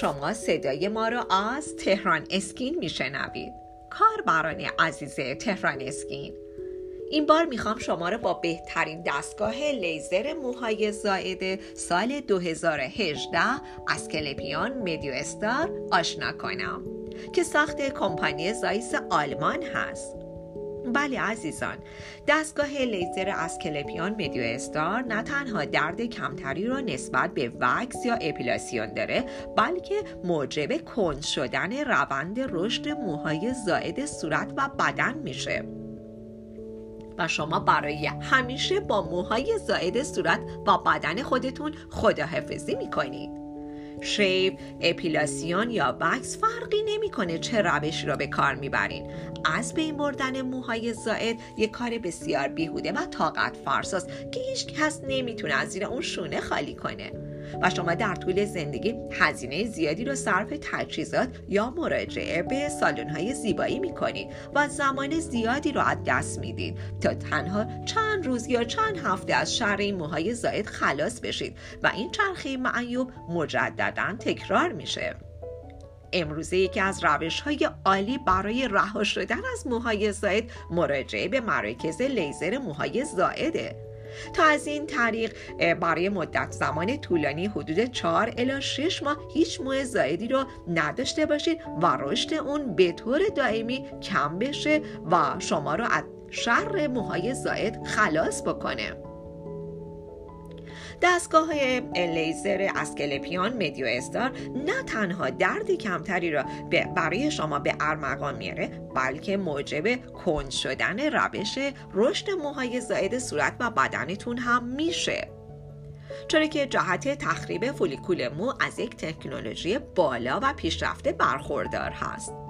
شما صدای ما رو از تهران اسکین میشنوید. کاربران عزیز تهران اسکین. این بار می‌خوام شما رو با بهترین دستگاه لیزر موهای زائد سال 2018 از کلپیان مدیو استار آشنا کنم که ساخت کمپانی زایس آلمان هست. بله عزیزان. دستگاه لیزر از کلپیان مدیو استار نه تنها درد کمتری را نسبت به وکس یا اپیلاسیون داره بلکه موجب کند شدن روند رشد موهای زائد صورت و بدن میشه. و شما برای همیشه با موهای زائد صورت و بدن خودتون خداحافظی می‌کنید. شیب، اپیلاسیون یا وکس فرقی نمی‌کنه چه روشی را به کار می‌برین. از بین بردن موهای زائد یک کار بسیار بیهوده و طاقت فرساست که هیچ کس نمی‌تونه از زیر اون شونه خالی کنه. و شما در طول زندگی هزینه زیادی رو صرف تجهیزات یا مراجعه به سالن های زیبایی می‌کنید و زمان زیادی رو از دست می‌دید تا تنها چند روز یا چند هفته از شر این موهای زائد خلاص بشید و این چرخه معیوب مجددا تکرار میشه. امروزه یکی از روش های عالی برای رها شدن از موهای زائد مراجعه به مراکز لیزر موهای زائده. تا از این طریق برای مدت زمان طولانی حدود 4 الی 6 ماه هیچ موه زائدی رو نداشته باشید و رشد اون به طور دائمی کم بشه و شما رو از شر موهای زائد خلاص بکنه. دستگاه لیزر اسکلپیان مدیو استار نه تنها درد کمتری را برای شما به ارمغان میاره بلکه موجب کند شدن روش رشد موهای زائد صورت و بدنتون هم میشه. چرا که جهت تخریب فولیکول مو از یک تکنولوژی بالا و پیشرفته برخوردار هست.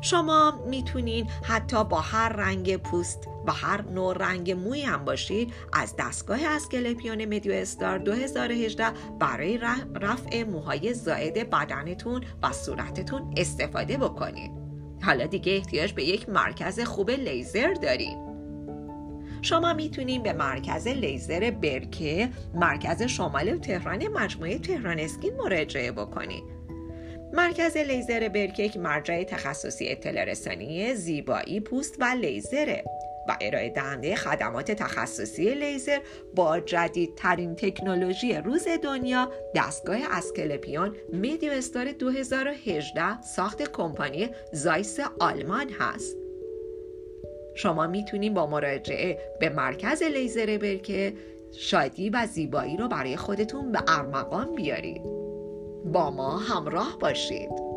شما می‌تونین حتی با هر رنگ پوست و هر نوع رنگ موی هم باشید از دستگاه اسکلپیون مدیو استار 2018 برای رفع موهای زائد بدنتون و صورتتون استفاده بکنید. حالا دیگه احتیاج به یک مرکز خوب لیزر دارید. شما می‌تونید به مرکز لیزر برکه مرکز شمال تهران مجموعه تهران اسکین مراجعه بکنید. مرکز لیزر برکه مرجع تخصصی اطلاع رسانی زیبایی پوست و لیزره و ارائه دهنده خدمات تخصصی لیزر با جدیدترین تکنولوژی روز دنیا دستگاه اسکلپیون میدیو استار 2018 ساخت کمپانی زایس آلمان هست. شما می‌تونید با مراجعه به مرکز لیزر برکه شادی و زیبایی رو برای خودتون به ارمغان بیارید. با ما همراه باشید.